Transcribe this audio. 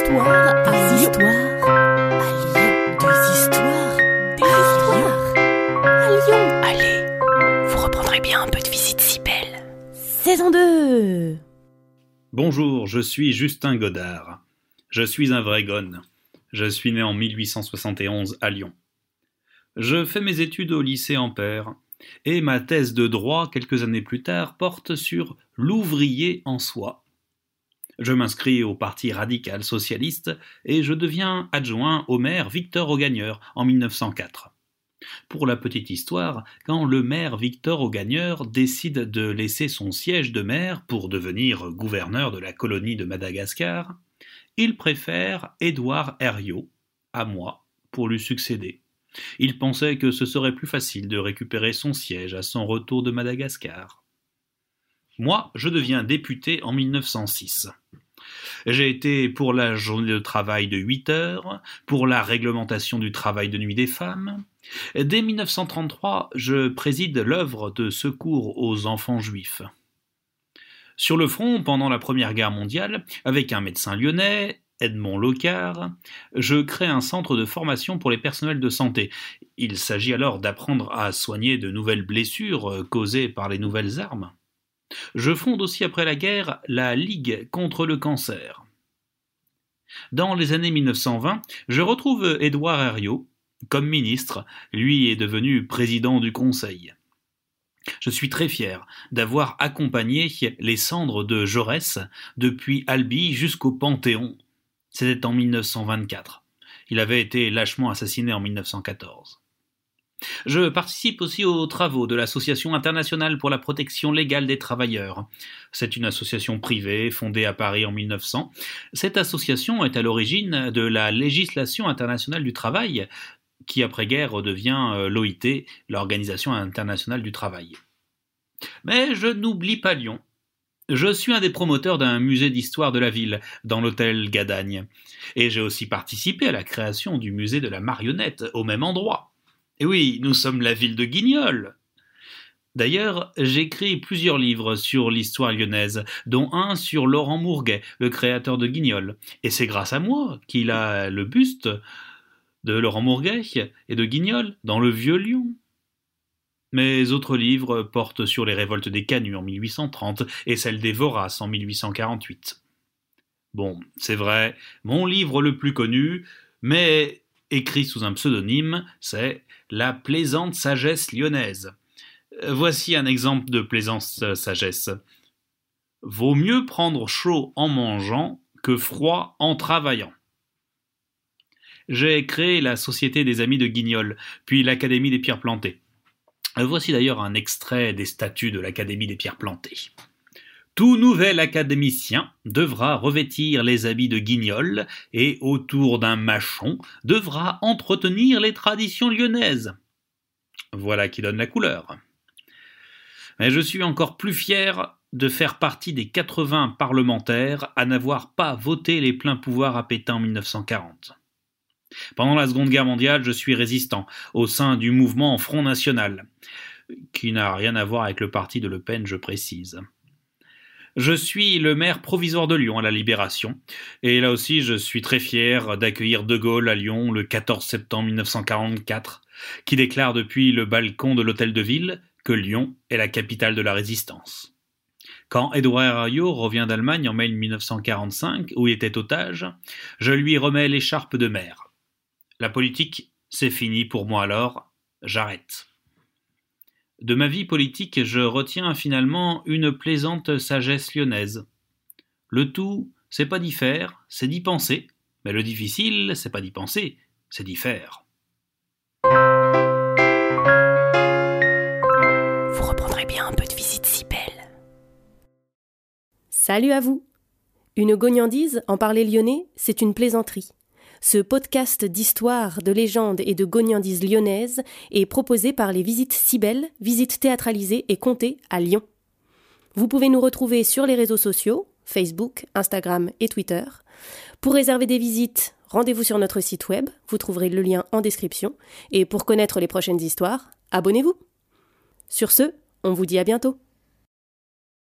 histoires Des histoires à Lyon. Des histoires Des histoires à Lyon. Allez, vous reprendrez bien un peu de visite si belle. Saison 2 Bonjour, je suis Justin Godard. Je suis un vrai gone. Je suis né en 1871 à Lyon. Je fais mes études au lycée Ampère, et ma thèse de droit quelques années plus tard porte sur l'ouvrier en soi. Je m'inscris au Parti radical socialiste et je deviens adjoint au maire Victor Augagneur en 1904. Pour la petite histoire, quand le maire Victor Augagneur décide de laisser son siège de maire pour devenir gouverneur de la colonie de Madagascar, il préfère Édouard Herriot à moi pour lui succéder. Il pensait que ce serait plus facile de récupérer son siège à son retour de Madagascar. Moi, je deviens député en 1906. J'ai été pour la journée de travail de 8 heures, pour la réglementation du travail de nuit des femmes. Dès 1933, je préside l'œuvre de secours aux enfants juifs. Sur le front, pendant la Première Guerre mondiale, avec un médecin lyonnais, Edmond Locard, je crée un centre de formation pour les personnels de santé. Il s'agit alors d'apprendre à soigner de nouvelles blessures causées par les nouvelles armes. Je fonde aussi après la guerre la Ligue contre le cancer. Dans les années 1920, je retrouve Édouard Herriot comme ministre, lui est devenu président du Conseil. Je suis très fier d'avoir accompagné les cendres de Jaurès depuis Albi jusqu'au Panthéon. C'était en 1924. Il avait été lâchement assassiné en 1914. Je participe aussi aux travaux de l'Association internationale pour la protection légale des travailleurs. C'est une association privée fondée à Paris en 1900. Cette association est à l'origine de la législation internationale du travail, qui après-guerre devient euh, l'OIT, l'Organisation internationale du travail. Mais je n'oublie pas Lyon. Je suis un des promoteurs d'un musée d'histoire de la ville, dans l'hôtel Gadagne. Et j'ai aussi participé à la création du musée de la marionnette, au même endroit. Et oui, nous sommes la ville de Guignol. D'ailleurs, j'écris plusieurs livres sur l'histoire lyonnaise, dont un sur Laurent Mourguet, le créateur de Guignol. Et c'est grâce à moi qu'il a le buste de Laurent Mourguet et de Guignol dans le Vieux Lyon. Mes autres livres portent sur les révoltes des Canuts en 1830 et celles des Voraces en 1848. Bon, c'est vrai, mon livre le plus connu, mais écrit sous un pseudonyme, c'est La plaisante sagesse lyonnaise. Euh, voici un exemple de plaisante sagesse. Vaut mieux prendre chaud en mangeant que froid en travaillant. J'ai créé la Société des Amis de Guignol, puis l'Académie des Pierres Plantées. Euh, voici d'ailleurs un extrait des statuts de l'Académie des Pierres Plantées. Tout nouvel académicien devra revêtir les habits de guignol et, autour d'un machon, devra entretenir les traditions lyonnaises. Voilà qui donne la couleur. Mais je suis encore plus fier de faire partie des 80 parlementaires à n'avoir pas voté les pleins pouvoirs à Pétain en 1940. Pendant la Seconde Guerre mondiale, je suis résistant au sein du mouvement Front National, qui n'a rien à voir avec le parti de Le Pen, je précise. Je suis le maire provisoire de Lyon à la Libération. Et là aussi, je suis très fier d'accueillir De Gaulle à Lyon le 14 septembre 1944, qui déclare depuis le balcon de l'hôtel de ville que Lyon est la capitale de la résistance. Quand Édouard Herriot revient d'Allemagne en mai 1945, où il était otage, je lui remets l'écharpe de maire. La politique, c'est fini pour moi alors, j'arrête. De ma vie politique, je retiens finalement une plaisante sagesse lyonnaise. Le tout, c'est pas d'y faire, c'est d'y penser, mais le difficile, c'est pas d'y penser, c'est d'y faire. Vous reprendrez bien un peu de visite si belle. Salut à vous Une gognandise, en parler lyonnais, c'est une plaisanterie. Ce podcast d'histoire, de légendes et de gognandises lyonnaises est proposé par les Visites Cybelles, visites théâtralisées et comptées à Lyon. Vous pouvez nous retrouver sur les réseaux sociaux, Facebook, Instagram et Twitter. Pour réserver des visites, rendez-vous sur notre site web, vous trouverez le lien en description. Et pour connaître les prochaines histoires, abonnez-vous. Sur ce, on vous dit à bientôt.